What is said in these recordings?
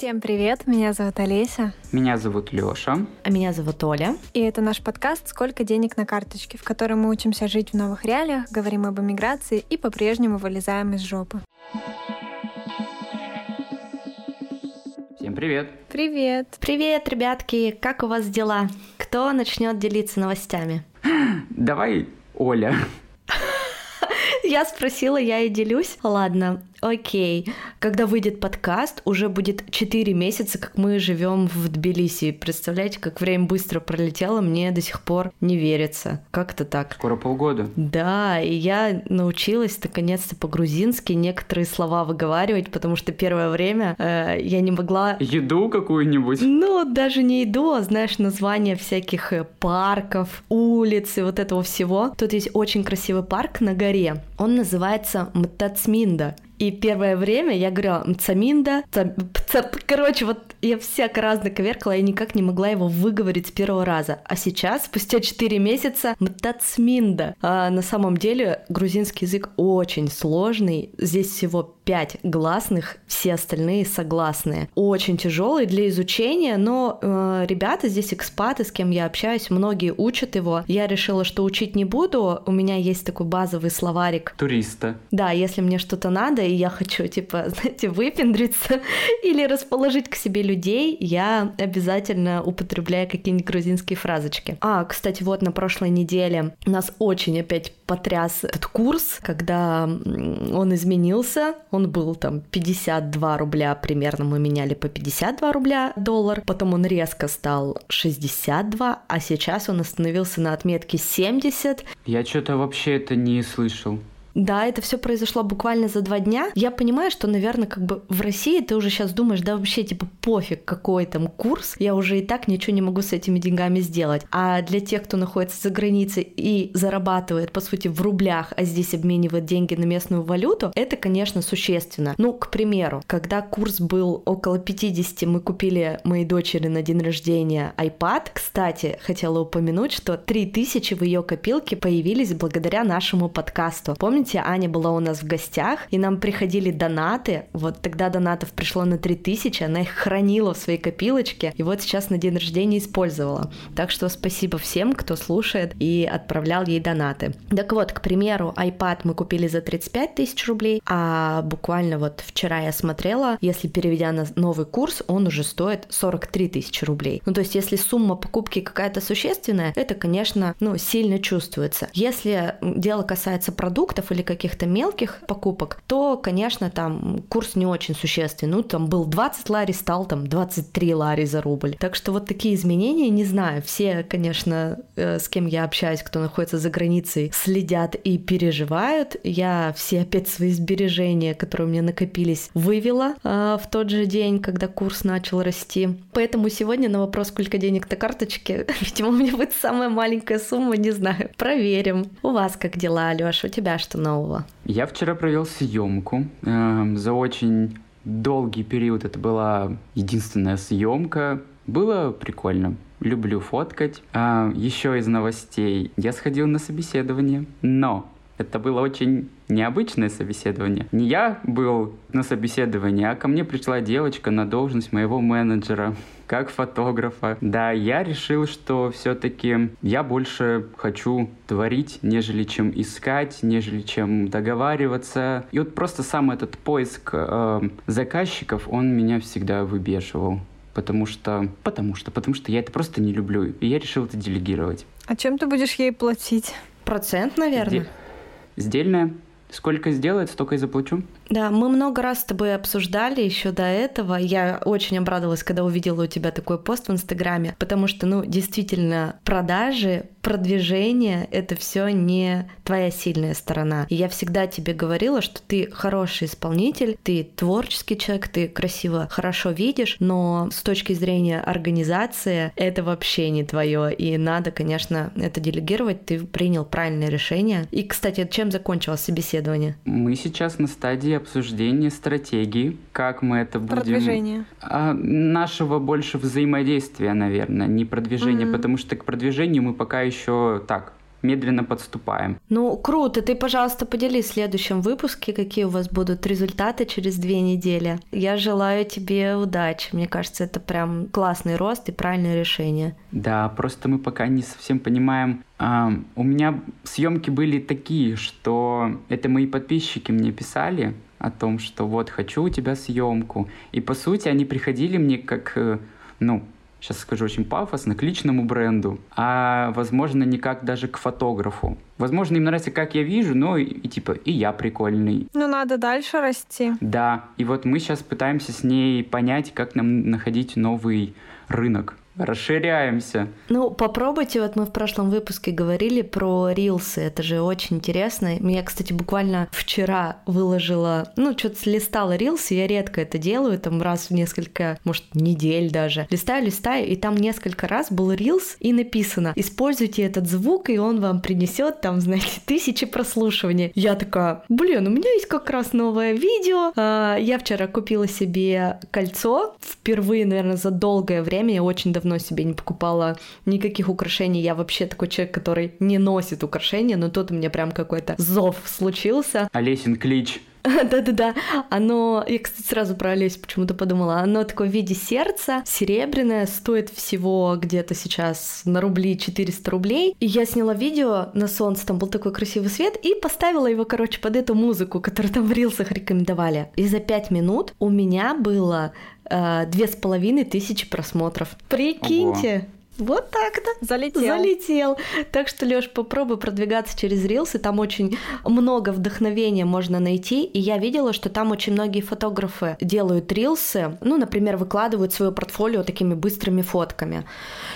Всем привет, меня зовут Олеся. Меня зовут Лёша. А меня зовут Оля. И это наш подкаст «Сколько денег на карточке», в котором мы учимся жить в новых реалиях, говорим об эмиграции и по-прежнему вылезаем из жопы. Всем привет. Привет. Привет, ребятки. Как у вас дела? Кто начнет делиться новостями? Давай, Оля. Я спросила, я и делюсь. Ладно, Окей. Когда выйдет подкаст, уже будет 4 месяца, как мы живем в Тбилиси. Представляете, как время быстро пролетело, мне до сих пор не верится. Как-то так. Скоро полгода. Да, и я научилась наконец-то по-грузински некоторые слова выговаривать, потому что первое время э, я не могла... Еду какую-нибудь? Ну, даже не еду, а знаешь, названия всяких э, парков, улиц и вот этого всего. Тут есть очень красивый парк на горе. Он называется Мтацминда. И первое время я говорила Мцаминда, короче, вот я всяко разно коверкала, я никак не могла его выговорить с первого раза. А сейчас, спустя 4 месяца, Мтацминда. А на самом деле грузинский язык очень сложный. Здесь всего 5 гласных, все остальные согласные. Очень тяжелый для изучения, но э, ребята здесь экспаты, с кем я общаюсь, многие учат его. Я решила, что учить не буду. У меня есть такой базовый словарик. Туриста. Да, если мне что-то надо, и я хочу, типа, знаете, выпендриться или расположить к себе людей, я обязательно употребляю какие-нибудь грузинские фразочки. А, кстати, вот на прошлой неделе нас очень опять потряс этот курс, когда он изменился, он был там 52 рубля примерно, мы меняли по 52 рубля доллар, потом он резко стал 62, а сейчас он остановился на отметке 70. Я что-то вообще это не слышал. Да, это все произошло буквально за два дня. Я понимаю, что, наверное, как бы в России ты уже сейчас думаешь, да вообще, типа, пофиг, какой там курс, я уже и так ничего не могу с этими деньгами сделать. А для тех, кто находится за границей и зарабатывает, по сути, в рублях, а здесь обменивает деньги на местную валюту, это, конечно, существенно. Ну, к примеру, когда курс был около 50, мы купили моей дочери на день рождения iPad. Кстати, хотела упомянуть, что 3000 в ее копилке появились благодаря нашему подкасту. Помните, помните, Аня была у нас в гостях, и нам приходили донаты. Вот тогда донатов пришло на 3000, она их хранила в своей копилочке, и вот сейчас на день рождения использовала. Так что спасибо всем, кто слушает и отправлял ей донаты. Так вот, к примеру, iPad мы купили за 35 тысяч рублей, а буквально вот вчера я смотрела, если переведя на новый курс, он уже стоит 43 тысячи рублей. Ну, то есть, если сумма покупки какая-то существенная, это, конечно, ну, сильно чувствуется. Если дело касается продуктов, или каких-то мелких покупок, то, конечно, там курс не очень существенный. Ну, там был 20 лари, стал там 23 лари за рубль. Так что вот такие изменения, не знаю, все, конечно, э, с кем я общаюсь, кто находится за границей, следят и переживают. Я все опять свои сбережения, которые у меня накопились, вывела э, в тот же день, когда курс начал расти. Поэтому сегодня на вопрос, сколько денег на карточке, видимо, у меня будет самая маленькая сумма, не знаю. Проверим. У вас как дела, Алёша? У тебя что нового? Я вчера провел съемку. Э, за очень долгий период это была единственная съемка. Было прикольно. Люблю фоткать. А, еще из новостей. Я сходил на собеседование, но это было очень необычное собеседование. Не я был на собеседовании, а ко мне пришла девочка на должность моего менеджера, как фотографа. Да, я решил, что все-таки я больше хочу творить, нежели чем искать, нежели чем договариваться. И вот просто сам этот поиск э, заказчиков, он меня всегда выбешивал потому что, потому что, потому что я это просто не люблю, и я решил это делегировать. А чем ты будешь ей платить? Процент, наверное. Сдельная. Сколько сделает, столько и заплачу. Да, мы много раз с тобой обсуждали еще до этого. Я очень обрадовалась, когда увидела у тебя такой пост в Инстаграме, потому что, ну, действительно, продажи, продвижение — это все не твоя сильная сторона. И я всегда тебе говорила, что ты хороший исполнитель, ты творческий человек, ты красиво, хорошо видишь, но с точки зрения организации это вообще не твое. И надо, конечно, это делегировать. Ты принял правильное решение. И, кстати, чем закончилось собеседование? Мы сейчас на стадии обсуждения стратегии, как мы это будем... Продвижение. А, нашего больше взаимодействия, наверное, не продвижения, mm-hmm. потому что к продвижению мы пока еще так медленно подступаем. Ну, круто. Ты, пожалуйста, поделись в следующем выпуске, какие у вас будут результаты через две недели. Я желаю тебе удачи. Мне кажется, это прям классный рост и правильное решение. Да, просто мы пока не совсем понимаем. У меня съемки были такие, что это мои подписчики мне писали о том, что вот хочу у тебя съемку. И по сути они приходили мне как, э, ну, сейчас скажу очень пафосно, к личному бренду, а, возможно, никак даже к фотографу. Возможно, им нравится, как я вижу, но и, и типа, и я прикольный. Ну, надо дальше расти. Да, и вот мы сейчас пытаемся с ней понять, как нам находить новый рынок расширяемся. Ну, попробуйте, вот мы в прошлом выпуске говорили про рилсы, это же очень интересно. Я, кстати, буквально вчера выложила, ну, что-то листала рилсы, я редко это делаю, там раз в несколько, может, недель даже. Листаю, листаю, и там несколько раз был рилс, и написано, используйте этот звук, и он вам принесет там, знаете, тысячи прослушиваний. Я такая, блин, у меня есть как раз новое видео. А, я вчера купила себе кольцо, впервые, наверное, за долгое время, я очень давно себе не покупала никаких украшений. Я вообще такой человек, который не носит украшения, но тут у меня прям какой-то зов случился. Олесин клич. Да-да-да. Оно, я, кстати, сразу про Олесю почему-то подумала. Оно такое в виде сердца, серебряное, стоит всего где-то сейчас на рубли 400 рублей. И я сняла видео на солнце, там был такой красивый свет, и поставила его, короче, под эту музыку, которую там в рилсах рекомендовали. И за пять минут у меня было две с половиной тысячи просмотров. Прикиньте! Ого. Вот так-то. Залетел. Залетел. Так что, Лёш, попробуй продвигаться через рилсы. Там очень много вдохновения можно найти. И я видела, что там очень многие фотографы делают рилсы. Ну, например, выкладывают свое портфолио такими быстрыми фотками.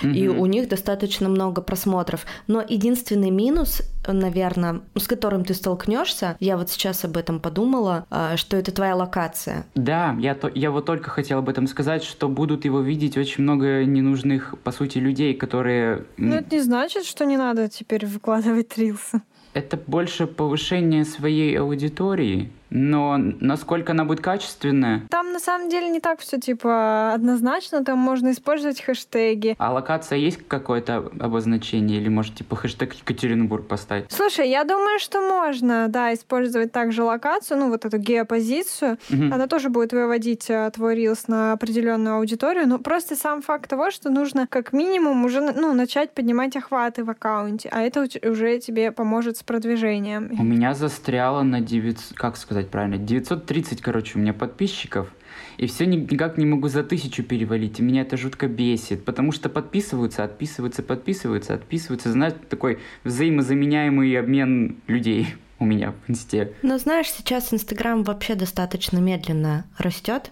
Угу. И у них достаточно много просмотров. Но единственный минус, наверное, с которым ты столкнешься, я вот сейчас об этом подумала, а, что это твоя локация. Да, я, то, я вот только хотел об этом сказать, что будут его видеть очень много ненужных, по сути, людей людей, которые... Ну, это не значит, что не надо теперь выкладывать рилсы. Это больше повышение своей аудитории, но насколько она будет качественная? Там на самом деле не так все типа однозначно, там можно использовать хэштеги. А локация есть какое-то обозначение или может типа хэштег Екатеринбург поставить? Слушай, я думаю, что можно, да, использовать также локацию, ну вот эту геопозицию. Угу. Она тоже будет выводить а, твой рилс на определенную аудиторию, но просто сам факт того, что нужно как минимум уже ну, начать поднимать охваты в аккаунте, а это уже тебе поможет с продвижением. У меня застряло на 900, как сказать, сказать правильно, 930, короче, у меня подписчиков, и все никак не могу за тысячу перевалить, и меня это жутко бесит, потому что подписываются, отписываются, подписываются, отписываются, знаешь, такой взаимозаменяемый обмен людей у меня в инсте. Но знаешь, сейчас Инстаграм вообще достаточно медленно растет,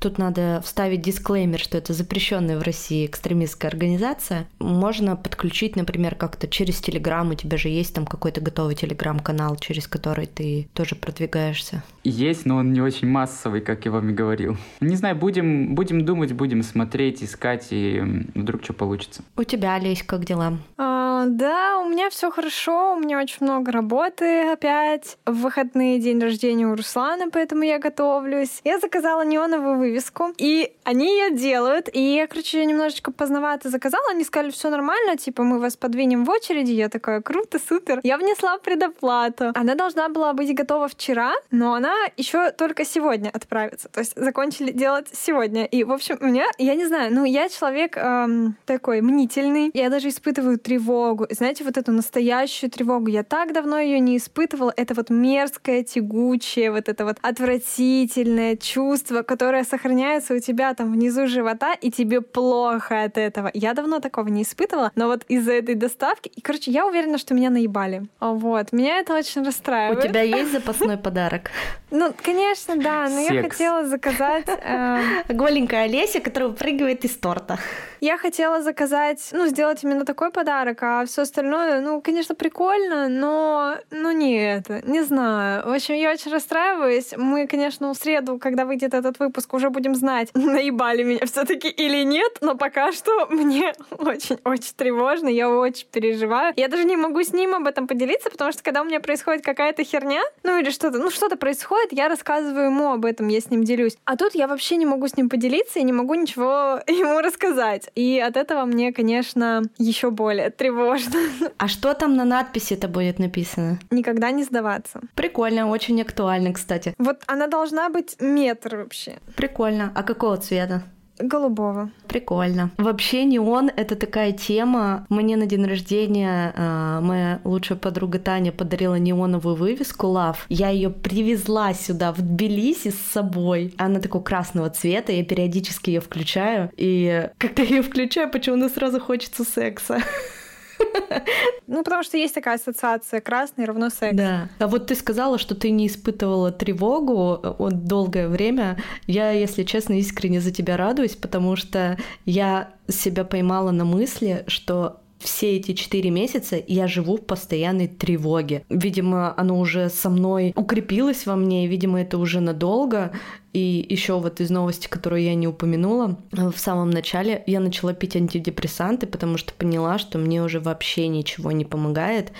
Тут надо вставить дисклеймер, что это запрещенная в России экстремистская организация. Можно подключить, например, как-то через Телеграм. У тебя же есть там какой-то готовый Телеграм-канал, через который ты тоже продвигаешься. Есть, но он не очень массовый, как я вам и говорил. Не знаю, будем, будем думать, будем смотреть, искать, и вдруг что получится. У тебя, Олесь, как дела? А, да, у меня все хорошо, у меня очень много работы опять. В выходные день рождения у Руслана, поэтому я готовлюсь. Я заказала неоновую вывеску, и они ее делают. И я, короче, немножечко поздновато заказала. Они сказали, все нормально, типа, мы вас подвинем в очереди. Я такая, круто, супер. Я внесла предоплату. Она должна была быть готова вчера, но она еще только сегодня отправится. То есть закончили делать сегодня. И, в общем, у меня, я не знаю, ну, я человек эм, такой мнительный. Я даже испытываю тревогу. Знаете, вот эту настоящую тревогу. Я так давно ее не испытывала. Это вот мерзкое, тягучее, вот это вот отвратительное чувство, которое со сохраняется у тебя там внизу живота, и тебе плохо от этого. Я давно такого не испытывала, но вот из-за этой доставки... И, короче, я уверена, что меня наебали. Вот. Меня это очень расстраивает. У тебя есть запасной подарок? Ну, конечно, да, но я хотела заказать... Э, Голенькая Олеся, которая выпрыгивает из торта. Я хотела заказать, ну, сделать именно такой подарок, а все остальное, ну, конечно, прикольно, но, ну, не это, не знаю. В общем, я очень расстраиваюсь. Мы, конечно, в среду, когда выйдет этот выпуск, уже будем знать, наебали меня все таки или нет, но пока что мне очень-очень тревожно, я очень переживаю. Я даже не могу с ним об этом поделиться, потому что когда у меня происходит какая-то херня, ну или что-то, ну что-то происходит, я рассказываю ему об этом, я с ним делюсь. А тут я вообще не могу с ним поделиться и не могу ничего ему рассказать. И от этого мне, конечно, еще более тревожно. А что там на надписи-то будет написано? Никогда не сдаваться. Прикольно, очень актуально, кстати. Вот она должна быть метр вообще. Прикольно. А какого цвета? Голубого. Прикольно. Вообще неон — это такая тема. Мне на день рождения э, моя лучшая подруга Таня подарила неоновую вывеску Love. Я ее привезла сюда, в Тбилиси с собой. Она такого красного цвета, я периодически ее включаю. И когда я ее включаю, почему-то сразу хочется секса. Ну, потому что есть такая ассоциация красный равно секс. Да. А вот ты сказала, что ты не испытывала тревогу э, долгое время. Я, если честно, искренне за тебя радуюсь, потому что я себя поймала на мысли, что все эти четыре месяца я живу в постоянной тревоге. Видимо, оно уже со мной укрепилось во мне, и, видимо, это уже надолго. И еще вот из новости, которую я не упомянула, в самом начале я начала пить антидепрессанты, потому что поняла, что мне уже вообще ничего не помогает.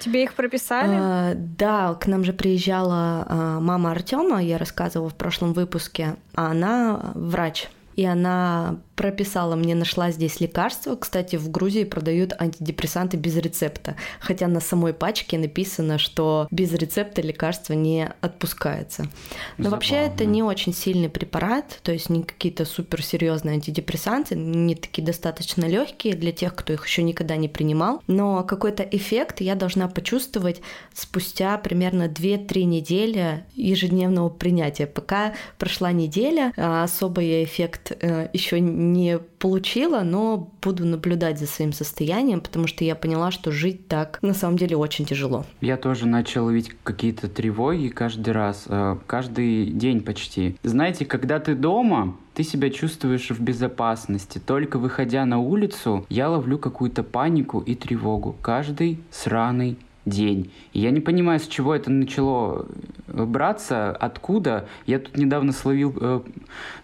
Тебе их прописали? А, да, к нам же приезжала а, мама Артема, я рассказывала в прошлом выпуске, а она врач. И она прописала, мне нашла здесь лекарство. Кстати, в Грузии продают антидепрессанты без рецепта, хотя на самой пачке написано, что без рецепта лекарство не отпускается. Но Забавно. вообще это не очень сильный препарат, то есть не какие-то суперсерьезные антидепрессанты, не такие достаточно легкие для тех, кто их еще никогда не принимал. Но какой-то эффект я должна почувствовать спустя примерно 2-3 недели ежедневного принятия. Пока прошла неделя, а особо я эффект э, еще не получила, но буду наблюдать за своим состоянием, потому что я поняла, что жить так на самом деле очень тяжело. Я тоже начал видеть какие-то тревоги каждый раз, э, каждый день почти. Знаете, когда ты дома, ты себя чувствуешь в безопасности. Только выходя на улицу, я ловлю какую-то панику и тревогу. Каждый сраный день. И я не понимаю, с чего это начало э, браться, откуда. Я тут недавно словил, э,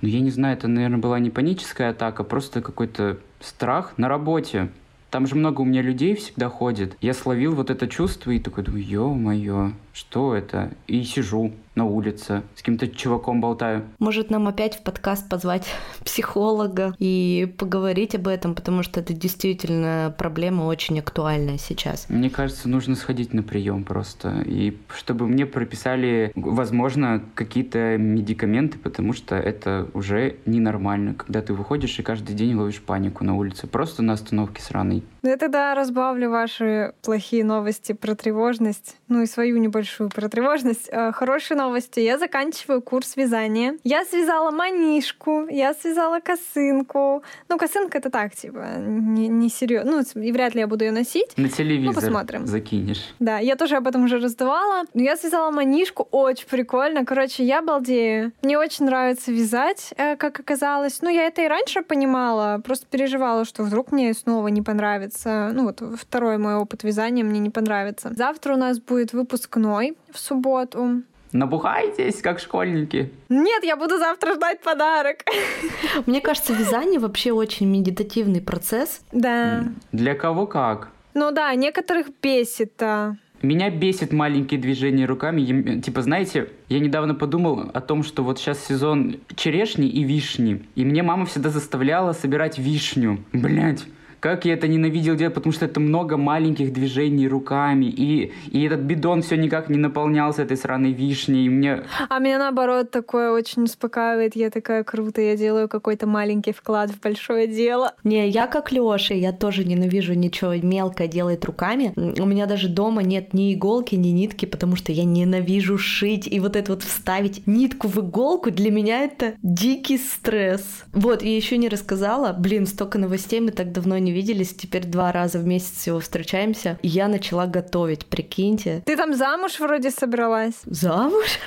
ну я не знаю, это, наверное, была не паническая атака, просто какой-то страх на работе. Там же много у меня людей всегда ходит. Я словил вот это чувство и такой думаю, ё-моё, что это? И сижу на улице, с каким-то чуваком болтаю. Может, нам опять в подкаст позвать психолога и поговорить об этом, потому что это действительно проблема очень актуальная сейчас. Мне кажется, нужно сходить на прием просто, и чтобы мне прописали, возможно, какие-то медикаменты, потому что это уже ненормально, когда ты выходишь и каждый день ловишь панику на улице, просто на остановке сраной. Ну, я тогда разбавлю ваши плохие новости про тревожность, ну и свою небольшую про тревожность. Э, хорошие новости. Я заканчиваю курс вязания. Я связала манишку, я связала косынку. Ну, косынка это так, типа, не, не серьезно. Ну, и вряд ли я буду ее носить. На телевизор ну, посмотрим. закинешь. Да, я тоже об этом уже раздавала. Но я связала манишку, очень прикольно. Короче, я балдею. Мне очень нравится вязать, э, как оказалось. Ну, я это и раньше понимала, просто переживала, что вдруг мне снова не понравится. Ну, вот второй мой опыт вязания мне не понравится. Завтра у нас будет выпускной в субботу. Набухайтесь, как школьники. Нет, я буду завтра ждать подарок. Мне кажется, вязание вообще очень медитативный процесс. Да. Для кого как? Ну да, некоторых бесит, да. Меня бесит маленькие движения руками. Типа, знаете, я недавно подумал о том, что вот сейчас сезон черешни и вишни. И мне мама всегда заставляла собирать вишню. Блять, как я это ненавидел делать, потому что это много маленьких движений руками, и, и этот бидон все никак не наполнялся этой сраной вишней, и мне... А меня наоборот такое очень успокаивает, я такая круто, я делаю какой-то маленький вклад в большое дело. Не, я как Лёша, я тоже ненавижу ничего мелкое делать руками. У меня даже дома нет ни иголки, ни нитки, потому что я ненавижу шить, и вот это вот вставить нитку в иголку для меня это дикий стресс. Вот, и еще не рассказала, блин, столько новостей мы так давно не не виделись, теперь два раза в месяц всего встречаемся. И я начала готовить, прикиньте. Ты там замуж вроде собралась? Замуж?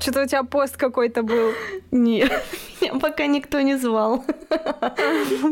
Что-то у тебя пост какой-то был. Нет, меня пока никто не звал.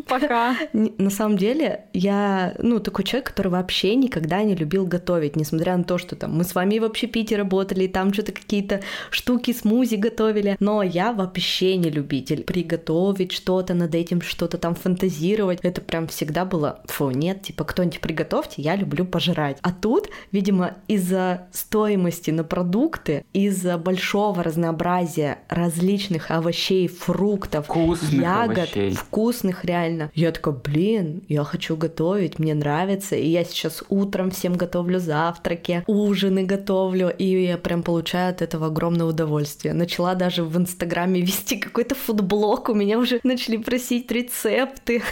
Пока. На самом деле, я, ну, такой человек, который вообще никогда не любил готовить, несмотря на то, что там мы с вами в общепите работали, и там что-то какие-то штуки, смузи готовили. Но я вообще не любитель приготовить что-то, над этим что-то там фантазировать. Это прям всегда было, фу, нет, типа, кто-нибудь приготовьте, я люблю пожрать. А тут, видимо, из-за стоимости на продукты, из-за большого такого разнообразия различных овощей, фруктов, Вкусных ягод, овощей. вкусных реально. Я такая, блин, я хочу готовить, мне нравится. И я сейчас утром всем готовлю завтраки, ужины готовлю, и я прям получаю от этого огромное удовольствие. Начала даже в Инстаграме вести какой-то фудблог, у меня уже начали просить рецепты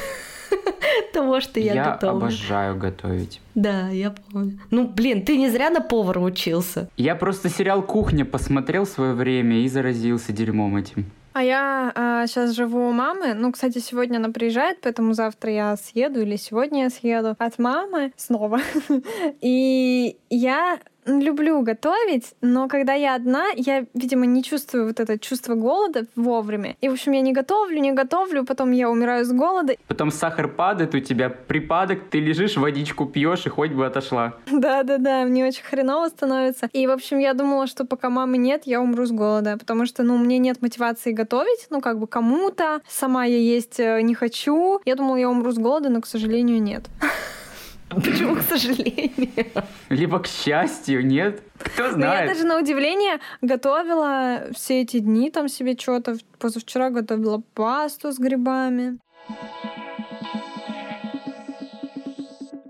того, что я, Я готовлю. обожаю готовить. Да, я помню. Ну, блин, ты не зря на повара учился. Я просто сериал «Кухня» посмотрел в свое время и заразился дерьмом этим. А я сейчас живу у мамы. Ну, кстати, сегодня она приезжает, поэтому завтра я съеду или сегодня я съеду от мамы снова. И я люблю готовить, но когда я одна, я, видимо, не чувствую вот это чувство голода вовремя. И, в общем, я не готовлю, не готовлю, потом я умираю с голода. Потом сахар падает, у тебя припадок, ты лежишь, водичку пьешь и хоть бы отошла. Да-да-да, мне очень хреново становится. И, в общем, я думала, что пока мамы нет, я умру с голода, потому что, ну, мне нет мотивации готовить, ну, как бы кому-то, сама я есть э, не хочу. Я думала, я умру с голода, но, к сожалению, нет. Почему, к сожалению? Либо к счастью, нет? Кто Но я знает. даже на удивление готовила все эти дни там себе что-то. Позавчера готовила пасту с грибами.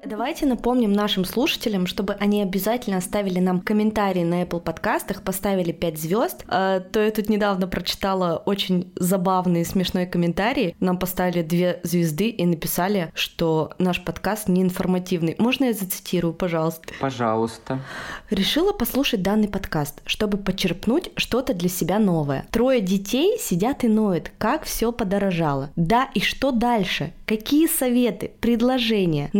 Давайте напомним нашим слушателям, чтобы они обязательно оставили нам комментарии на Apple подкастах, поставили 5 звезд. А, то я тут недавно прочитала очень забавный и смешной комментарий. Нам поставили две звезды и написали, что наш подкаст не информативный. Можно я зацитирую, пожалуйста? Пожалуйста. Решила послушать данный подкаст, чтобы почерпнуть что-то для себя новое. Трое детей сидят и ноют, как все подорожало. Да, и что дальше? Какие советы, предложения?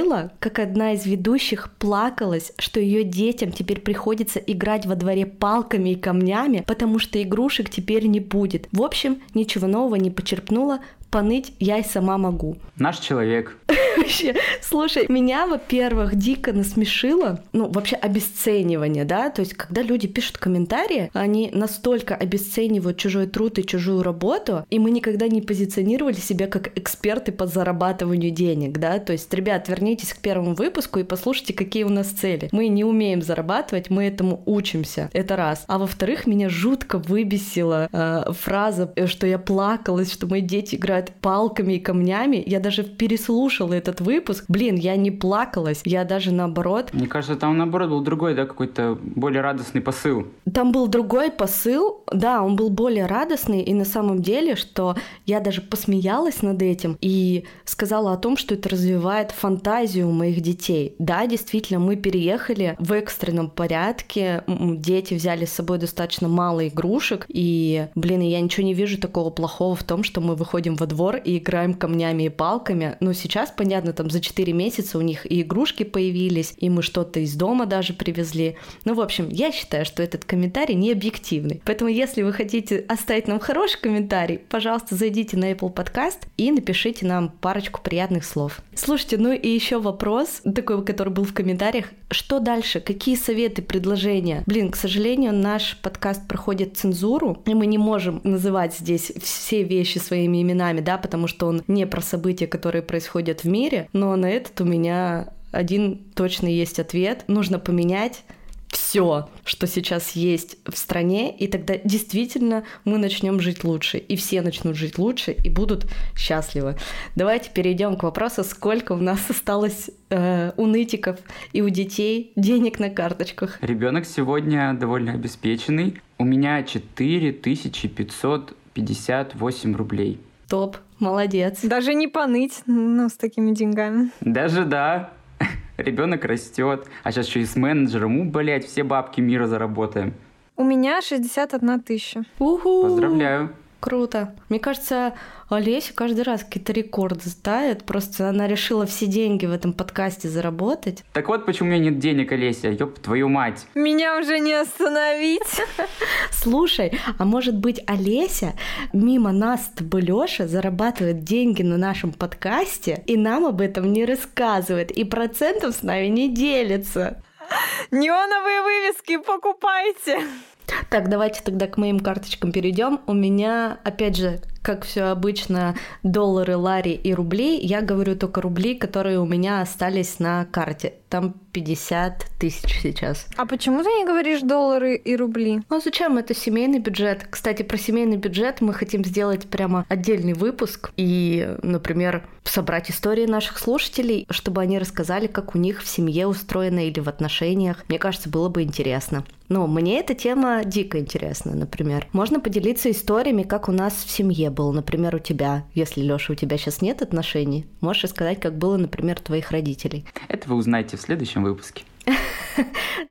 Насмешила, как одна из ведущих плакалась, что ее детям теперь приходится играть во дворе палками и камнями, потому что игрушек теперь не будет. В общем, ничего нового не почерпнула, поныть я и сама могу. Наш человек. Вообще, слушай, меня, во-первых, дико насмешило, ну, вообще обесценивание, да, то есть, когда люди пишут комментарии, они настолько обесценивают чужой труд и чужую работу, и мы никогда не позиционировали себя как эксперты по зарабатыванию денег, да, то есть, ребят, вернитесь к первому выпуску и послушайте, какие у нас цели. Мы не умеем зарабатывать, мы этому учимся, это раз. А во-вторых, меня жутко выбесила э, фраза, э, что я плакалась, что мои дети играют палками и камнями. Я даже переслушала этот выпуск. Блин, я не плакалась, я даже наоборот. Мне кажется, там наоборот был другой, да, какой-то более радостный посыл. Там был другой посыл, да, он был более радостный, и на самом деле, что я даже посмеялась над этим и сказала о том, что это развивает фантазию моих детей. Да, действительно, мы переехали в экстренном порядке, дети взяли с собой достаточно мало игрушек, и, блин, я ничего не вижу такого плохого в том, что мы выходим во двор и играем камнями и палками. Но сейчас, понятно, там за 4 месяца у них и игрушки появились, и мы что-то из дома даже привезли. Ну, в общем, я считаю, что этот комментарий не объективный. Поэтому, если вы хотите оставить нам хороший комментарий, пожалуйста, зайдите на Apple Podcast и напишите нам парочку приятных слов. Слушайте, ну и еще вопрос, такой, который был в комментариях. Что дальше? Какие советы, предложения? Блин, к сожалению, наш подкаст проходит цензуру, и мы не можем называть здесь все вещи своими именами, да, потому что он не про события, которые происходят в мире, но на этот у меня один точно есть ответ. Нужно поменять все, что сейчас есть в стране, и тогда действительно мы начнем жить лучше, и все начнут жить лучше и будут счастливы. Давайте перейдем к вопросу, сколько у нас осталось э, у нытиков и у детей денег на карточках. Ребенок сегодня довольно обеспеченный. У меня 4558 рублей. Топ, молодец. Даже не поныть, ну, с такими деньгами. Даже да, ребенок растет. А сейчас еще и с менеджером, у, блядь, все бабки мира заработаем. У меня 61 тысяча. Уху! Поздравляю. Круто. Мне кажется, Олеся каждый раз какие-то рекорды ставит. Просто она решила все деньги в этом подкасте заработать. Так вот, почему у меня нет денег, Олеся, ёб твою мать. Меня уже не остановить. Слушай, а может быть Олеся мимо нас с тобой, Лёша, зарабатывает деньги на нашем подкасте и нам об этом не рассказывает, и процентов с нами не делится? Неоновые вывески покупайте. Так, давайте тогда к моим карточкам перейдем. У меня, опять же, как все обычно, доллары, лари и рубли. Я говорю только рубли, которые у меня остались на карте. Там 50 тысяч сейчас. А почему ты не говоришь доллары и рубли? Ну зачем? Это семейный бюджет. Кстати, про семейный бюджет мы хотим сделать прямо отдельный выпуск и, например, собрать истории наших слушателей, чтобы они рассказали, как у них в семье устроено или в отношениях. Мне кажется, было бы интересно. Но мне эта тема дико интересна, например. Можно поделиться историями, как у нас в семье было, например, у тебя. Если, Лёша, у тебя сейчас нет отношений, можешь рассказать, как было, например, твоих родителей. Это вы узнаете в следующем выпуске.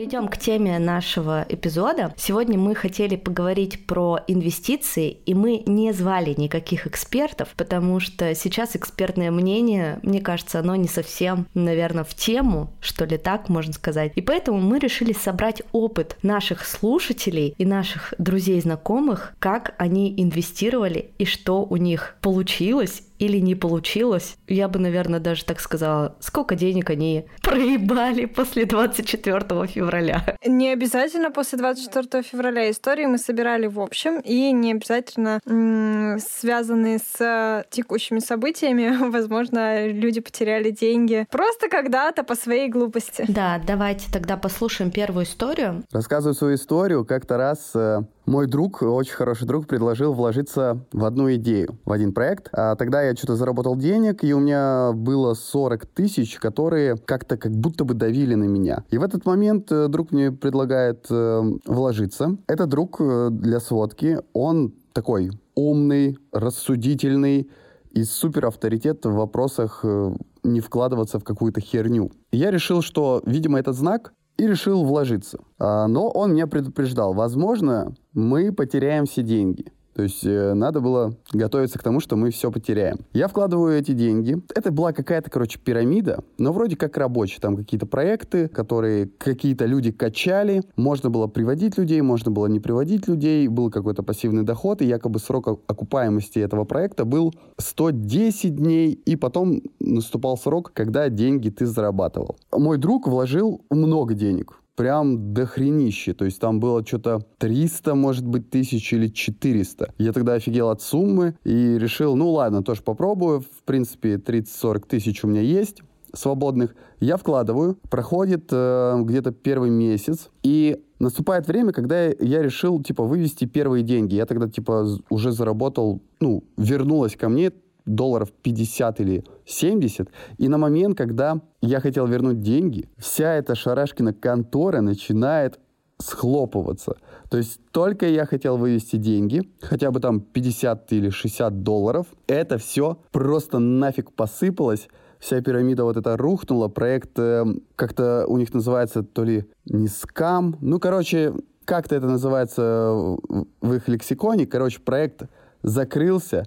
Перейдем к теме нашего эпизода. Сегодня мы хотели поговорить про инвестиции, и мы не звали никаких экспертов, потому что сейчас экспертное мнение, мне кажется, оно не совсем, наверное, в тему, что ли так можно сказать. И поэтому мы решили собрать опыт наших слушателей и наших друзей и знакомых, как они инвестировали и что у них получилось или не получилось, я бы, наверное, даже так сказала, сколько денег они проебали после 24 февраля. Не обязательно после 24 февраля истории мы собирали в общем, и не обязательно м- связанные с текущими событиями. Возможно, люди потеряли деньги просто когда-то по своей глупости. Да, давайте тогда послушаем первую историю. Рассказываю свою историю. Как-то раз э, мой друг, очень хороший друг, предложил вложиться в одну идею, в один проект. А тогда я что-то заработал денег, и у меня было 40 тысяч, которые как-то как будто бы давили на меня. И в этот момент э, друг мне предлагает э, вложиться. Это друг э, для сводки, он такой умный, рассудительный, и супер авторитет в вопросах э, не вкладываться в какую-то херню. И я решил, что, видимо, этот знак, и решил вложиться. А, но он меня предупреждал, возможно, мы потеряем все деньги. То есть э, надо было готовиться к тому, что мы все потеряем. Я вкладываю эти деньги. Это была какая-то, короче, пирамида, но вроде как рабочая. Там какие-то проекты, которые какие-то люди качали. Можно было приводить людей, можно было не приводить людей. Был какой-то пассивный доход, и якобы срок окупаемости этого проекта был 110 дней, и потом наступал срок, когда деньги ты зарабатывал. Мой друг вложил много денег прям дохренище. То есть там было что-то 300, может быть, тысяч или 400. Я тогда офигел от суммы и решил, ну ладно, тоже попробую. В принципе, 30-40 тысяч у меня есть свободных. Я вкладываю. Проходит э, где-то первый месяц. И наступает время, когда я решил, типа, вывести первые деньги. Я тогда, типа, уже заработал, ну, вернулась ко мне долларов 50 или 70. И на момент, когда я хотел вернуть деньги, вся эта шарашкина контора начинает схлопываться. То есть только я хотел вывести деньги, хотя бы там 50 или 60 долларов, это все просто нафиг посыпалось, вся пирамида вот эта рухнула, проект э, как-то у них называется то ли не скам, ну, короче, как-то это называется в их лексиконе, короче, проект закрылся,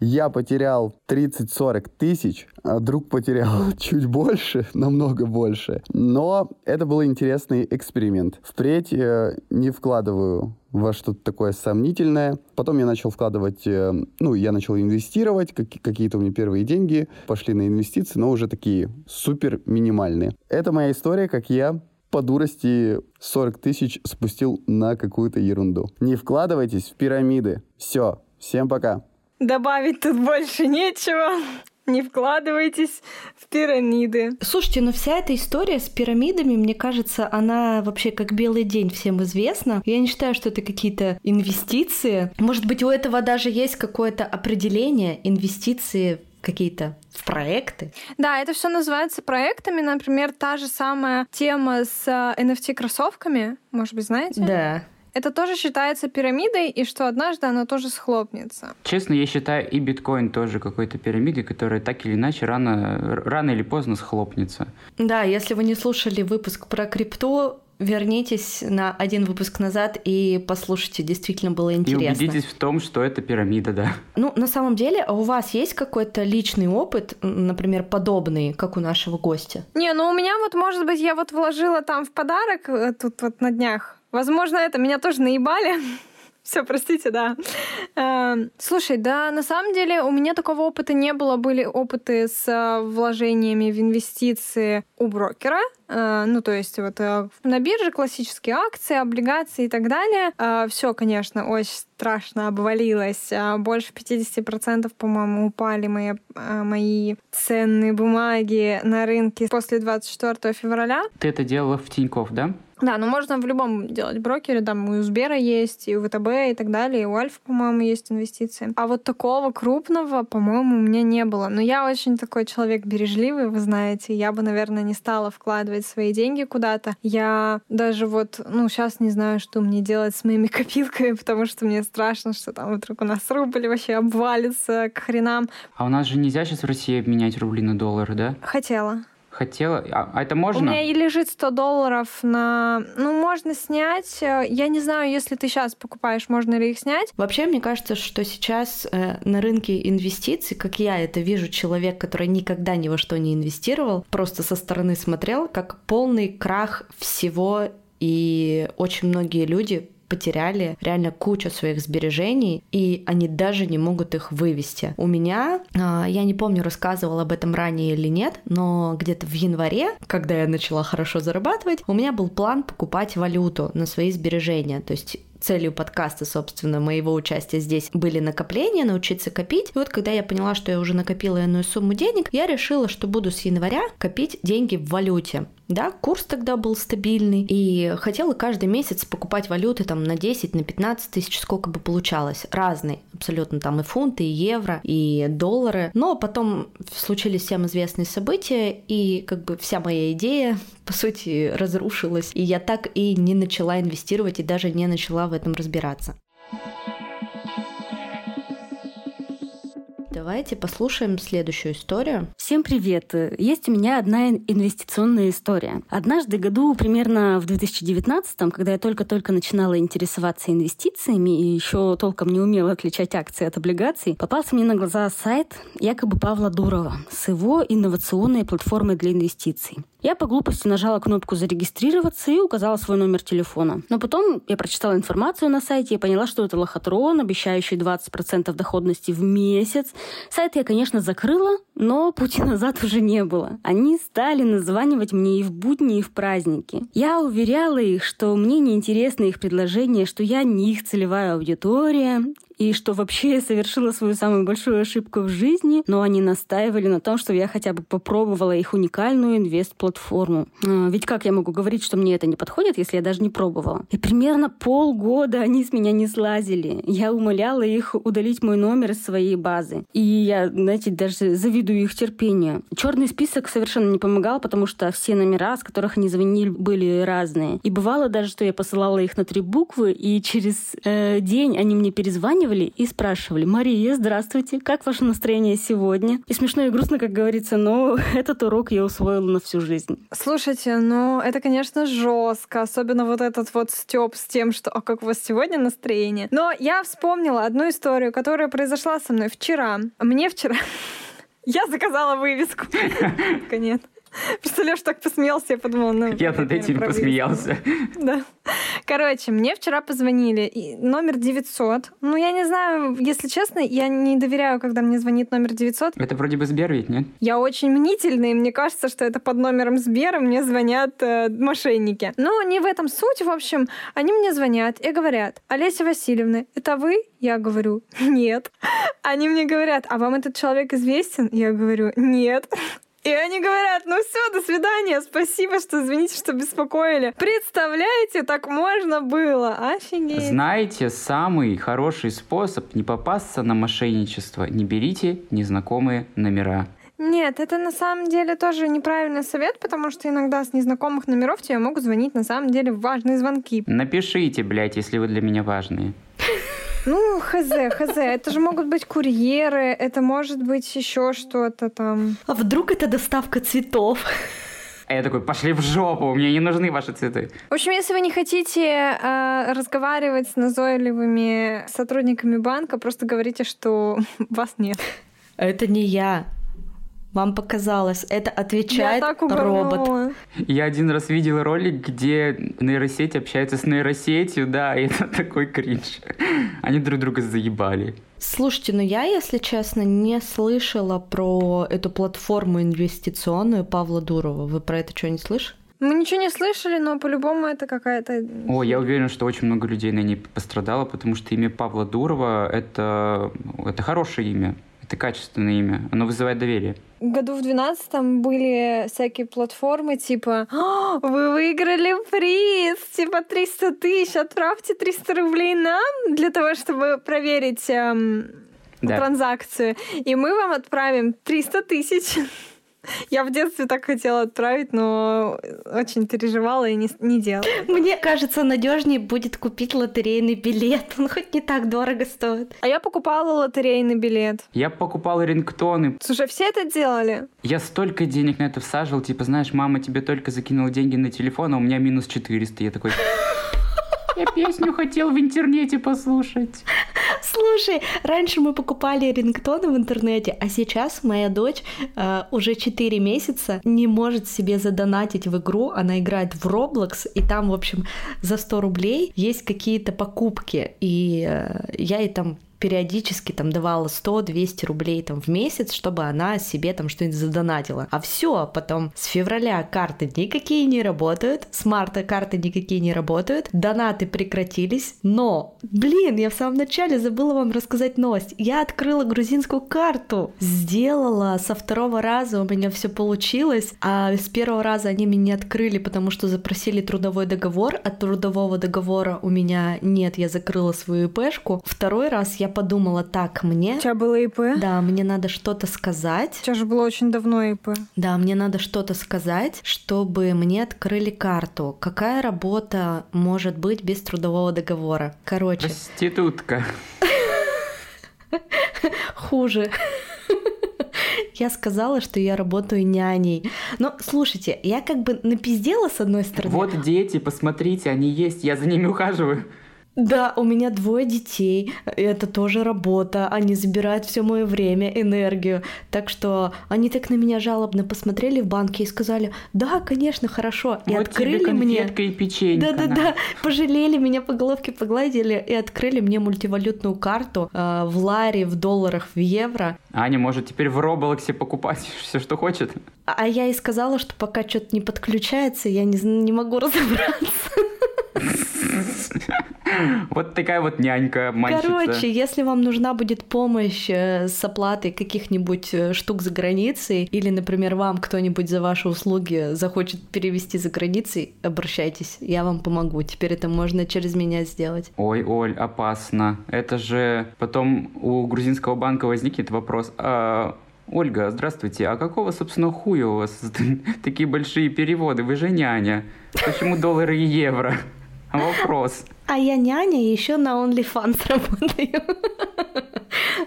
я потерял 30-40 тысяч, а друг потерял чуть больше, намного больше. Но это был интересный эксперимент. Впредь э, не вкладываю во что-то такое сомнительное. Потом я начал вкладывать, э, ну, я начал инвестировать, как, какие-то у меня первые деньги пошли на инвестиции, но уже такие супер минимальные. Это моя история, как я по дурости 40 тысяч спустил на какую-то ерунду. Не вкладывайтесь в пирамиды. Все, всем пока. Добавить тут больше нечего. Не вкладывайтесь в пирамиды. Слушайте, но вся эта история с пирамидами, мне кажется, она вообще как белый день всем известна. Я не считаю, что это какие-то инвестиции. Может быть, у этого даже есть какое-то определение инвестиции какие-то в проекты. Да, это все называется проектами. Например, та же самая тема с NFT кроссовками, может быть, знаете? Да это тоже считается пирамидой, и что однажды оно тоже схлопнется. Честно, я считаю и биткоин тоже какой-то пирамидой, которая так или иначе рано, рано или поздно схлопнется. Да, если вы не слушали выпуск про крипту, вернитесь на один выпуск назад и послушайте, действительно было интересно. И убедитесь в том, что это пирамида, да. Ну, на самом деле, а у вас есть какой-то личный опыт, например, подобный, как у нашего гостя? Не, ну у меня вот, может быть, я вот вложила там в подарок э, тут вот на днях Возможно, это меня тоже наебали. Все, простите, да. Эм, слушай, да, на самом деле у меня такого опыта не было. Были опыты с э, вложениями в инвестиции у брокера. Э, ну, то есть вот э, на бирже классические акции, облигации и так далее. Все, конечно, очень страшно обвалилось. Больше 50%, по-моему, упали мои, мои ценные бумаги на рынке после 24 февраля. Ты это делала в Тинькофф, да? Да, но можно в любом делать брокере, там и у Сбера есть, и у ВТБ и так далее, и у Альфа, по-моему, есть инвестиции. А вот такого крупного, по-моему, у меня не было. Но я очень такой человек бережливый, вы знаете, я бы, наверное, не стала вкладывать свои деньги куда-то. Я даже вот, ну, сейчас не знаю, что мне делать с моими копилками, потому что мне страшно, что там вдруг у нас рубль вообще обвалится к хренам. А у нас же нельзя сейчас в России обменять рубли на доллары, да? Хотела хотела... А, а это можно? У меня и лежит 100 долларов на... Ну, можно снять. Я не знаю, если ты сейчас покупаешь, можно ли их снять. Вообще, мне кажется, что сейчас э, на рынке инвестиций, как я это вижу, человек, который никогда ни во что не инвестировал, просто со стороны смотрел, как полный крах всего и очень многие люди потеряли реально кучу своих сбережений, и они даже не могут их вывести. У меня, а, я не помню, рассказывала об этом ранее или нет, но где-то в январе, когда я начала хорошо зарабатывать, у меня был план покупать валюту на свои сбережения. То есть целью подкаста, собственно, моего участия здесь были накопления, научиться копить. И вот когда я поняла, что я уже накопила иную сумму денег, я решила, что буду с января копить деньги в валюте. Да, курс тогда был стабильный, и хотела каждый месяц покупать валюты там на 10, на 15 тысяч, сколько бы получалось. Разные, абсолютно там и фунты, и евро, и доллары. Но потом случились всем известные события, и как бы вся моя идея, по сути, разрушилась. И я так и не начала инвестировать, и даже не начала в этом разбираться. Давайте послушаем следующую историю. Всем привет! Есть у меня одна инвестиционная история. Однажды году, примерно в 2019, когда я только-только начинала интересоваться инвестициями и еще толком не умела отличать акции от облигаций, попался мне на глаза сайт якобы Павла Дурова с его инновационной платформой для инвестиций. Я по глупости нажала кнопку «Зарегистрироваться» и указала свой номер телефона. Но потом я прочитала информацию на сайте и поняла, что это лохотрон, обещающий 20% доходности в месяц. Сайт я, конечно, закрыла, но пути назад уже не было. Они стали названивать мне и в будни, и в праздники. Я уверяла их, что мне неинтересны их предложения, что я не их целевая аудитория, и что вообще я совершила свою самую большую ошибку в жизни, но они настаивали на том, что я хотя бы попробовала их уникальную инвест-платформу. А, ведь как я могу говорить, что мне это не подходит, если я даже не пробовала? И примерно полгода они с меня не слазили. Я умоляла их удалить мой номер из своей базы. И я, знаете, даже завидую их терпению. Черный список совершенно не помогал, потому что все номера, с которых они звонили, были разные. И бывало даже, что я посылала их на три буквы, и через э, день они мне перезванивали, перезванивали и спрашивали, Мария, здравствуйте, как ваше настроение сегодня? И смешно и грустно, как говорится, но этот урок я усвоила на всю жизнь. Слушайте, ну это, конечно, жестко, особенно вот этот вот степ с тем, что «а как у вас сегодня настроение?» Но я вспомнила одну историю, которая произошла со мной вчера. Мне вчера... Я заказала вывеску. Нет. Представляешь, так посмеялся, я подумала, ну... Я над этим посмеялся. Да. Короче, мне вчера позвонили, и номер 900. Ну, я не знаю, если честно, я не доверяю, когда мне звонит номер 900. Это вроде бы Сбер ведь, нет? Я очень мнительный, и мне кажется, что это под номером Сбера мне звонят э, мошенники. Но не в этом суть, в общем. Они мне звонят и говорят, Олеся Васильевна, это вы? Я говорю, нет. Они мне говорят, а вам этот человек известен? Я говорю, нет. И они говорят, ну все, до свидания, спасибо, что извините, что беспокоили. Представляете, так можно было, офигеть. Знаете, самый хороший способ не попасться на мошенничество. Не берите незнакомые номера. Нет, это на самом деле тоже неправильный совет, потому что иногда с незнакомых номеров тебе могут звонить на самом деле важные звонки. Напишите, блядь, если вы для меня важные. Ну, хз, хз. Это же могут быть курьеры, это может быть еще что-то там. А вдруг это доставка цветов? А я такой, пошли в жопу, мне не нужны ваши цветы. В общем, если вы не хотите э, разговаривать с назойливыми сотрудниками банка, просто говорите, что вас нет. Это не я. Вам показалось, это отвечает робот. Я один раз видел ролик, где нейросеть общается с нейросетью, да, и это такой кринж. Они друг друга заебали. Слушайте, ну я, если честно, не слышала про эту платформу инвестиционную Павла Дурова. Вы про это что-нибудь слышали? Мы ничего не слышали, но по-любому это какая-то... О, я уверен, что очень много людей на ней пострадало, потому что имя Павла Дурова это, это хорошее имя. Это качественное имя. Оно вызывает доверие. Году в 12 были всякие платформы типа «Вы выиграли приз! Типа 300 тысяч! Отправьте 300 рублей нам для того, чтобы проверить эм, да. транзакцию. И мы вам отправим 300 тысяч». Я в детстве так хотела отправить, но очень переживала и не, не делала. Мне кажется, надежнее будет купить лотерейный билет. Он хоть не так дорого стоит. А я покупала лотерейный билет. Я покупал рингтоны. Слушай, все это делали? Я столько денег на это всаживал. Типа, знаешь, мама тебе только закинула деньги на телефон, а у меня минус 400. Я такой... Я песню хотел в интернете послушать. Слушай, раньше мы покупали рингтоны в интернете, а сейчас моя дочь э, уже 4 месяца не может себе задонатить в игру. Она играет в Roblox, и там, в общем, за 100 рублей есть какие-то покупки. И э, я ей там периодически там давала 100-200 рублей там в месяц, чтобы она себе там что-нибудь задонатила. А все, потом с февраля карты никакие не работают, с марта карты никакие не работают, донаты прекратились, но, блин, я в самом начале забыла вам рассказать новость. Я открыла грузинскую карту, сделала со второго раза, у меня все получилось, а с первого раза они меня не открыли, потому что запросили трудовой договор, от трудового договора у меня нет, я закрыла свою ИПшку. Второй раз я подумала, так, мне... У тебя было ИП? Да, мне надо что-то сказать. У тебя же было очень давно ИП. Да, мне надо что-то сказать, чтобы мне открыли карту. Какая работа может быть без трудового договора? Короче. Проститутка. Хуже. Я сказала, что я работаю няней. Но слушайте, я как бы напиздела с одной стороны. Вот дети, посмотрите, они есть, я за ними ухаживаю. Да, у меня двое детей, это тоже работа, они забирают все мое время, энергию. Так что они так на меня жалобно посмотрели в банке и сказали, да, конечно, хорошо. И вот открыли тебе мне... и печенька. Да-да-да, пожалели меня по головке, погладили и открыли мне мультивалютную карту э, в ларе, в долларах, в евро. Аня может теперь в Роблоксе покупать все, что хочет. А я ей сказала, что пока что-то не подключается, я не, не могу разобраться. Вот такая вот нянька, мальчица. Короче, если вам нужна будет помощь э, с оплатой каких-нибудь э, штук за границей, или, например, вам кто-нибудь за ваши услуги захочет перевести за границей, обращайтесь, я вам помогу. Теперь это можно через меня сделать. Ой, Оль, опасно. Это же потом у грузинского банка возникнет вопрос, а Ольга, здравствуйте, а какого, собственно, хуя у вас такие большие переводы? Вы же няня. Почему доллары и евро? Вопрос. А я няня еще на OnlyFans работаю.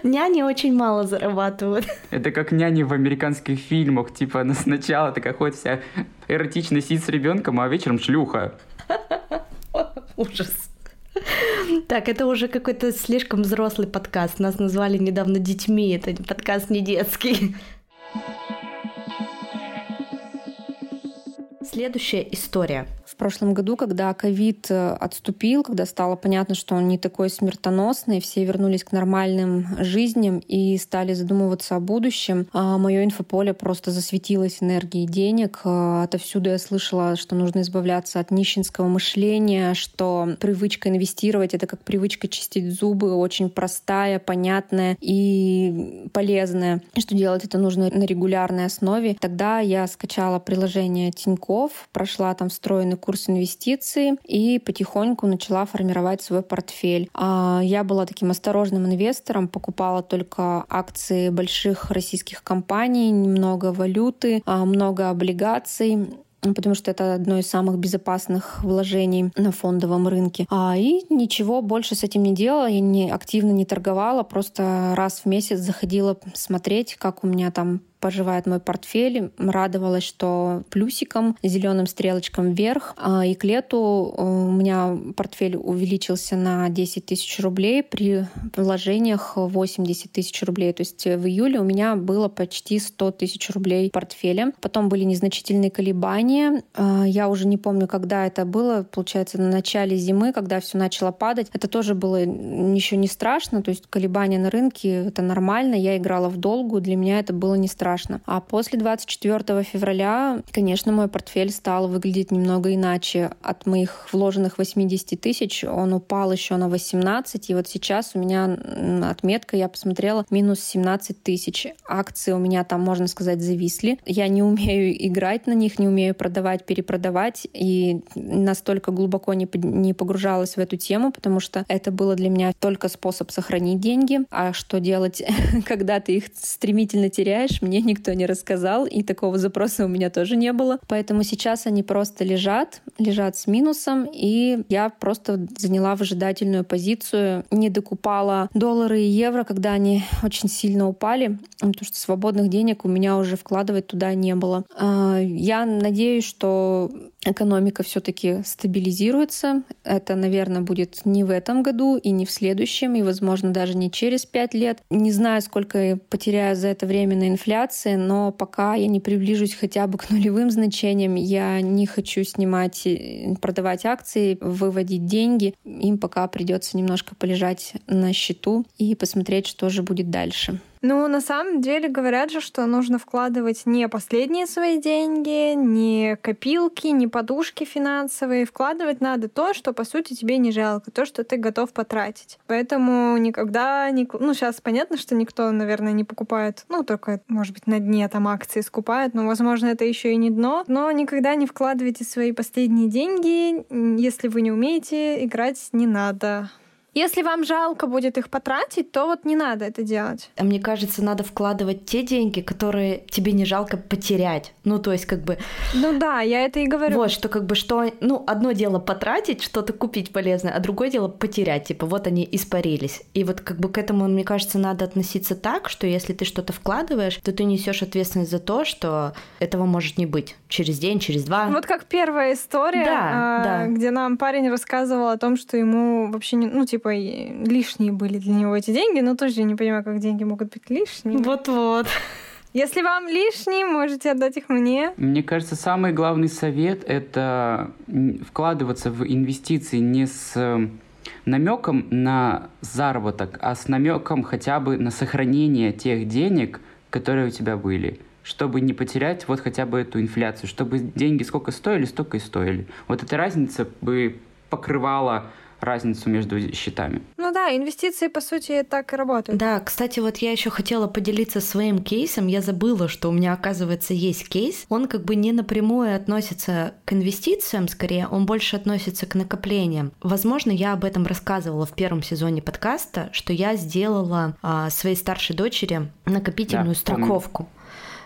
Няни очень мало зарабатывают. Это как няни в американских фильмах. Типа она сначала такая ходит вся эротично сидит с ребенком, а вечером шлюха. Ужас. Так, это уже какой-то слишком взрослый подкаст. Нас назвали недавно детьми. Это подкаст не детский. Следующая история. В прошлом году, когда ковид э, отступил, когда стало понятно, что он не такой смертоносный, все вернулись к нормальным жизням и стали задумываться о будущем, а мое инфополе просто засветилось энергией денег. Э, отовсюду я слышала, что нужно избавляться от нищенского мышления, что привычка инвестировать — это как привычка чистить зубы, очень простая, понятная и полезная, что делать это нужно на регулярной основе. Тогда я скачала приложение Тиньков, прошла там встроенный курс инвестиций и потихоньку начала формировать свой портфель. А, я была таким осторожным инвестором, покупала только акции больших российских компаний, немного валюты, а, много облигаций потому что это одно из самых безопасных вложений на фондовом рынке. А, и ничего больше с этим не делала, я не, активно не торговала, просто раз в месяц заходила смотреть, как у меня там поживает мой портфель. Радовалась, что плюсиком, зеленым стрелочком вверх. А, и к лету э, у меня портфель увеличился на 10 тысяч рублей при вложениях 80 тысяч рублей. То есть в июле у меня было почти 100 тысяч рублей в портфеле. Потом были незначительные колебания. А, я уже не помню, когда это было. Получается, на начале зимы, когда все начало падать. Это тоже было еще не страшно. То есть колебания на рынке — это нормально. Я играла в долгу. Для меня это было не страшно. А после 24 февраля, конечно, мой портфель стал выглядеть немного иначе. От моих вложенных 80 тысяч он упал еще на 18. И вот сейчас у меня отметка, я посмотрела, минус 17 тысяч. Акции у меня там, можно сказать, зависли. Я не умею играть на них, не умею продавать, перепродавать. И настолько глубоко не, не погружалась в эту тему, потому что это было для меня только способ сохранить деньги. А что делать, когда ты их стремительно теряешь, мне никто не рассказал, и такого запроса у меня тоже не было. Поэтому сейчас они просто лежат, лежат с минусом, и я просто заняла выжидательную позицию, не докупала доллары и евро, когда они очень сильно упали, потому что свободных денег у меня уже вкладывать туда не было. А, я надеюсь, что экономика все-таки стабилизируется. Это, наверное, будет не в этом году и не в следующем, и, возможно, даже не через пять лет. Не знаю, сколько я потеряю за это время на инфляции, но пока я не приближусь хотя бы к нулевым значениям, я не хочу снимать, продавать акции, выводить деньги. Им пока придется немножко полежать на счету и посмотреть, что же будет дальше. Ну, на самом деле говорят же, что нужно вкладывать не последние свои деньги, не копилки, не подушки финансовые. Вкладывать надо то, что, по сути, тебе не жалко, то, что ты готов потратить. Поэтому никогда... Не... Ну, сейчас понятно, что никто, наверное, не покупает, ну, только, может быть, на дне там акции скупает, но, возможно, это еще и не дно. Но никогда не вкладывайте свои последние деньги. Если вы не умеете играть, не надо. Если вам жалко будет их потратить, то вот не надо это делать. А мне кажется, надо вкладывать те деньги, которые тебе не жалко потерять. Ну, то есть, как бы... Ну да, я это и говорю. Вот, что как бы, что... Ну, одно дело потратить, что-то купить полезное, а другое дело потерять. Типа, вот они испарились. И вот как бы к этому, мне кажется, надо относиться так, что если ты что-то вкладываешь, то ты несешь ответственность за то, что этого может не быть через день, через два. Вот как первая история, да, а, да. где нам парень рассказывал о том, что ему вообще не... Ну, типа, типа лишние были для него эти деньги, но тоже не понимаю, как деньги могут быть лишними. Вот-вот. Если вам лишние, можете отдать их мне. Мне кажется, самый главный совет — это вкладываться в инвестиции не с э, намеком на заработок, а с намеком хотя бы на сохранение тех денег, которые у тебя были чтобы не потерять вот хотя бы эту инфляцию, чтобы деньги сколько стоили, столько и стоили. Вот эта разница бы покрывала разницу между счетами. Ну да, инвестиции, по сути, так и работают. Да, кстати, вот я еще хотела поделиться своим кейсом. Я забыла, что у меня, оказывается, есть кейс. Он как бы не напрямую относится к инвестициям, скорее, он больше относится к накоплениям. Возможно, я об этом рассказывала в первом сезоне подкаста, что я сделала а, своей старшей дочери накопительную да, страховку. Помню.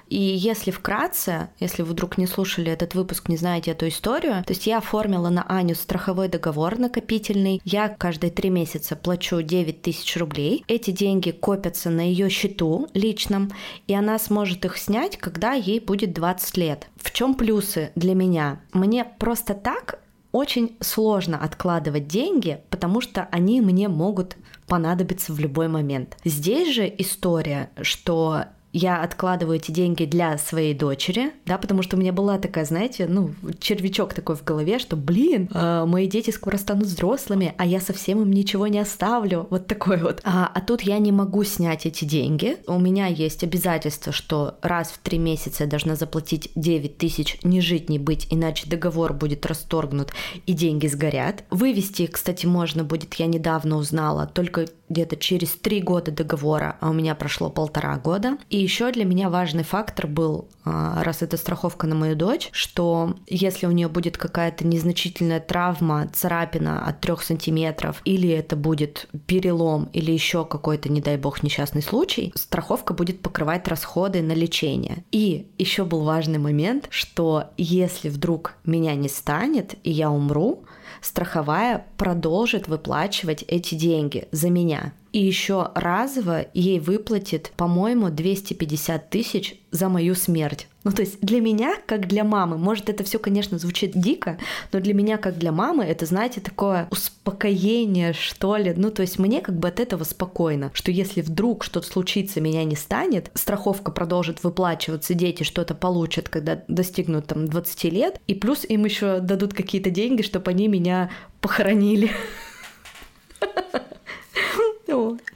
И если вкратце, если вы вдруг не слушали этот выпуск, не знаете эту историю, то есть я оформила на Аню страховой договор накопительный. Я каждые три месяца плачу 9 тысяч рублей. Эти деньги копятся на ее счету личном, и она сможет их снять, когда ей будет 20 лет. В чем плюсы для меня? Мне просто так очень сложно откладывать деньги, потому что они мне могут понадобиться в любой момент. Здесь же история, что я откладываю эти деньги для своей дочери, да, потому что у меня была такая, знаете, ну, червячок такой в голове, что, блин, э, мои дети скоро станут взрослыми, а я совсем им ничего не оставлю, вот такой вот. А, а тут я не могу снять эти деньги. У меня есть обязательство, что раз в три месяца я должна заплатить 9 тысяч, не жить, не быть, иначе договор будет расторгнут и деньги сгорят. Вывести, кстати, можно будет, я недавно узнала, только где-то через три года договора, а у меня прошло полтора года. И еще для меня важный фактор был, а, раз это страховка на мою дочь, что если у нее будет какая-то незначительная травма, царапина от трех сантиметров, или это будет перелом, или еще какой-то, не дай бог, несчастный случай, страховка будет покрывать расходы на лечение. И еще был важный момент, что если вдруг меня не станет и я умру, страховая продолжит выплачивать эти деньги за меня. И еще разово ей выплатит, по-моему, 250 тысяч за мою смерть. Ну, то есть для меня, как для мамы, может, это все, конечно, звучит дико, но для меня, как для мамы, это, знаете, такое успокоение, что ли. Ну, то есть мне как бы от этого спокойно, что если вдруг что-то случится, меня не станет, страховка продолжит выплачиваться, дети что-то получат, когда достигнут там 20 лет, и плюс им еще дадут какие-то деньги, чтобы они меня похоронили.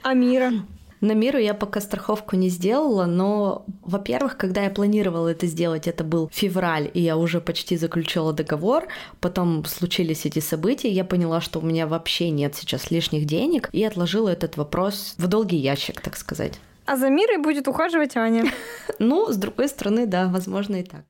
А мира? На миру я пока страховку не сделала, но, во-первых, когда я планировала это сделать, это был февраль, и я уже почти заключила договор, потом случились эти события, я поняла, что у меня вообще нет сейчас лишних денег, и отложила этот вопрос в долгий ящик, так сказать. А за мирой будет ухаживать Аня. Ну, с другой стороны, да, возможно и так.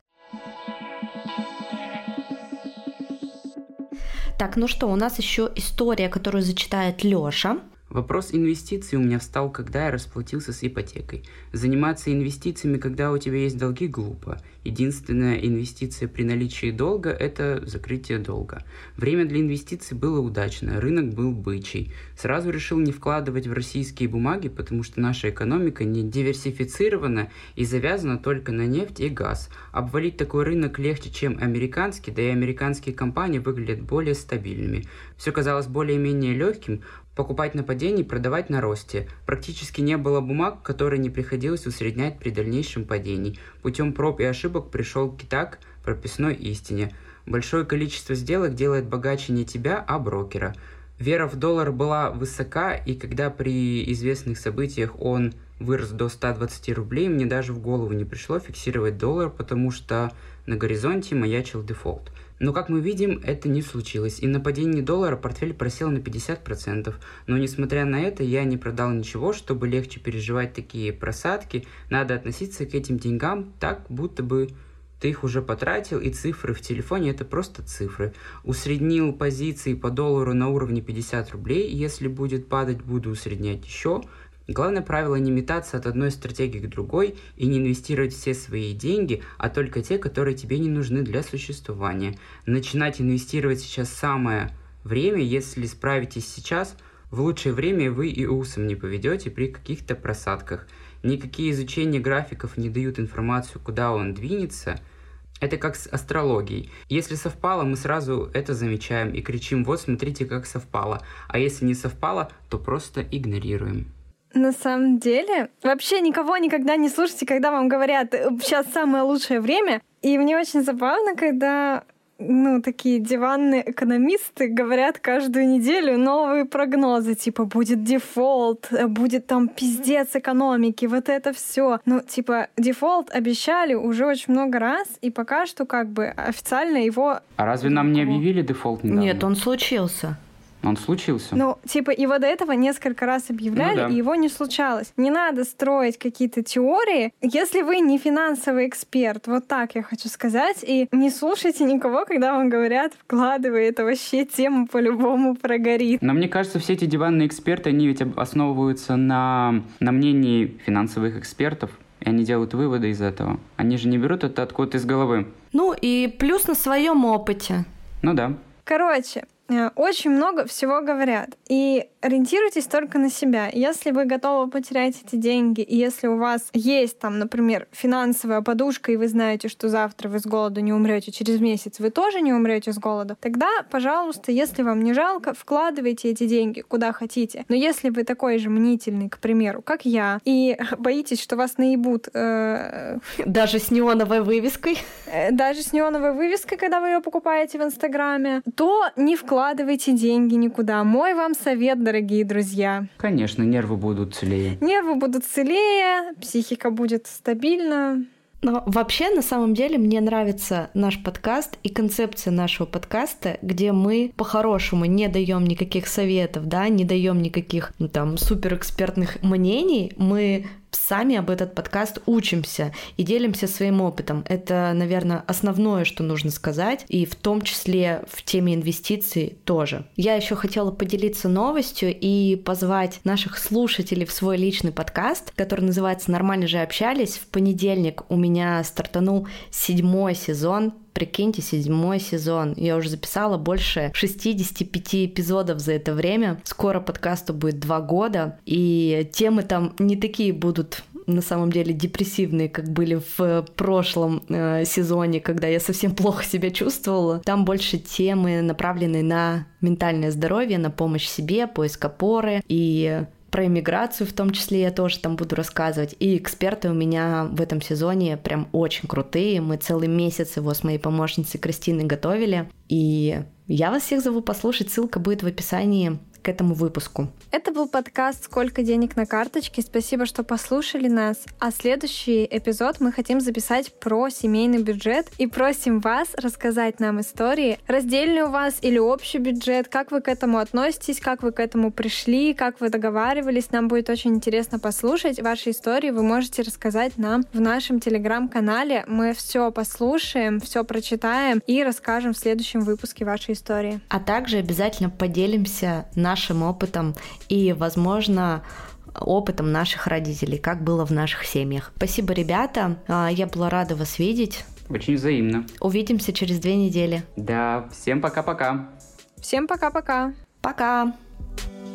Так, ну что, у нас еще история, которую зачитает Лёша. Вопрос инвестиций у меня встал, когда я расплатился с ипотекой. Заниматься инвестициями, когда у тебя есть долги, глупо. Единственная инвестиция при наличии долга – это закрытие долга. Время для инвестиций было удачное, рынок был бычий. Сразу решил не вкладывать в российские бумаги, потому что наша экономика не диверсифицирована и завязана только на нефть и газ. Обвалить такой рынок легче, чем американский, да и американские компании выглядят более стабильными. Все казалось более-менее легким, покупать на падении, продавать на росте. Практически не было бумаг, которые не приходилось усреднять при дальнейшем падении. Путем проб и ошибок пришел к так прописной истине. Большое количество сделок делает богаче не тебя, а брокера. Вера в доллар была высока, и когда при известных событиях он вырос до 120 рублей, мне даже в голову не пришло фиксировать доллар, потому что на горизонте маячил дефолт. Но, как мы видим, это не случилось, и на падении доллара портфель просел на 50%. Но, несмотря на это, я не продал ничего, чтобы легче переживать такие просадки. Надо относиться к этим деньгам так, будто бы ты их уже потратил, и цифры в телефоне это просто цифры. Усреднил позиции по доллару на уровне 50 рублей, если будет падать, буду усреднять еще. Главное правило не метаться от одной стратегии к другой и не инвестировать все свои деньги, а только те, которые тебе не нужны для существования. Начинать инвестировать сейчас самое время, если справитесь сейчас, в лучшее время вы и усом не поведете при каких-то просадках. Никакие изучения графиков не дают информацию, куда он двинется. Это как с астрологией. Если совпало, мы сразу это замечаем и кричим «вот смотрите, как совпало». А если не совпало, то просто игнорируем. На самом деле, вообще никого никогда не слушайте, когда вам говорят, сейчас самое лучшее время. И мне очень забавно, когда ну, такие диванные экономисты говорят каждую неделю новые прогнозы, типа будет дефолт, будет там пиздец экономики, вот это все. Ну, типа, дефолт обещали уже очень много раз, и пока что как бы официально его... А разве нам не объявили дефолт недавно? Нет, он случился. Он случился. Ну, типа, его до этого несколько раз объявляли, ну, да. и его не случалось. Не надо строить какие-то теории, если вы не финансовый эксперт. Вот так я хочу сказать. И не слушайте никого, когда вам говорят, вкладывай, это вообще тема по-любому прогорит. Но мне кажется, все эти диванные эксперты, они ведь основываются на, на мнении финансовых экспертов, и они делают выводы из этого. Они же не берут это откуда-то из головы. Ну и плюс на своем опыте. Ну да. Короче, очень много всего говорят. И ориентируйтесь только на себя. Если вы готовы потерять эти деньги, и если у вас есть там, например, финансовая подушка, и вы знаете, что завтра вы с голоду не умрете, через месяц вы тоже не умрете с голоду, тогда, пожалуйста, если вам не жалко, вкладывайте эти деньги куда хотите. Но если вы такой же мнительный, к примеру, как я, и боитесь, что вас наебут... Э... Даже с неоновой вывеской? Э, даже с неоновой вывеской, когда вы ее покупаете в Инстаграме, то не вкладывайте вкладывайте деньги никуда. Мой вам совет, дорогие друзья. Конечно, нервы будут целее. Нервы будут целее, психика будет стабильна. Но вообще, на самом деле, мне нравится наш подкаст и концепция нашего подкаста, где мы по-хорошему не даем никаких советов, да, не даем никаких ну, там суперэкспертных мнений. Мы сами об этот подкаст учимся и делимся своим опытом. Это, наверное, основное, что нужно сказать, и в том числе в теме инвестиций тоже. Я еще хотела поделиться новостью и позвать наших слушателей в свой личный подкаст, который называется «Нормально же общались». В понедельник у меня стартанул седьмой сезон Прикиньте, седьмой сезон. Я уже записала больше 65 эпизодов за это время. Скоро подкасту будет два года, и темы там не такие будут на самом деле депрессивные, как были в прошлом э, сезоне, когда я совсем плохо себя чувствовала. Там больше темы направлены на ментальное здоровье, на помощь себе, поиск опоры и про иммиграцию в том числе я тоже там буду рассказывать. И эксперты у меня в этом сезоне прям очень крутые. Мы целый месяц его с моей помощницей Кристиной готовили. И я вас всех зову послушать. Ссылка будет в описании к этому выпуску. Это был подкаст «Сколько денег на карточке?». Спасибо, что послушали нас. А следующий эпизод мы хотим записать про семейный бюджет и просим вас рассказать нам истории, раздельный у вас или общий бюджет, как вы к этому относитесь, как вы к этому пришли, как вы договаривались. Нам будет очень интересно послушать ваши истории. Вы можете рассказать нам в нашем телеграм-канале. Мы все послушаем, все прочитаем и расскажем в следующем выпуске вашей истории. А также обязательно поделимся на нашим опытом и, возможно, опытом наших родителей, как было в наших семьях. Спасибо, ребята. А, я была рада вас видеть. Очень взаимно. Увидимся через две недели. Да, всем пока-пока. Всем пока-пока. Пока. -пока. пока.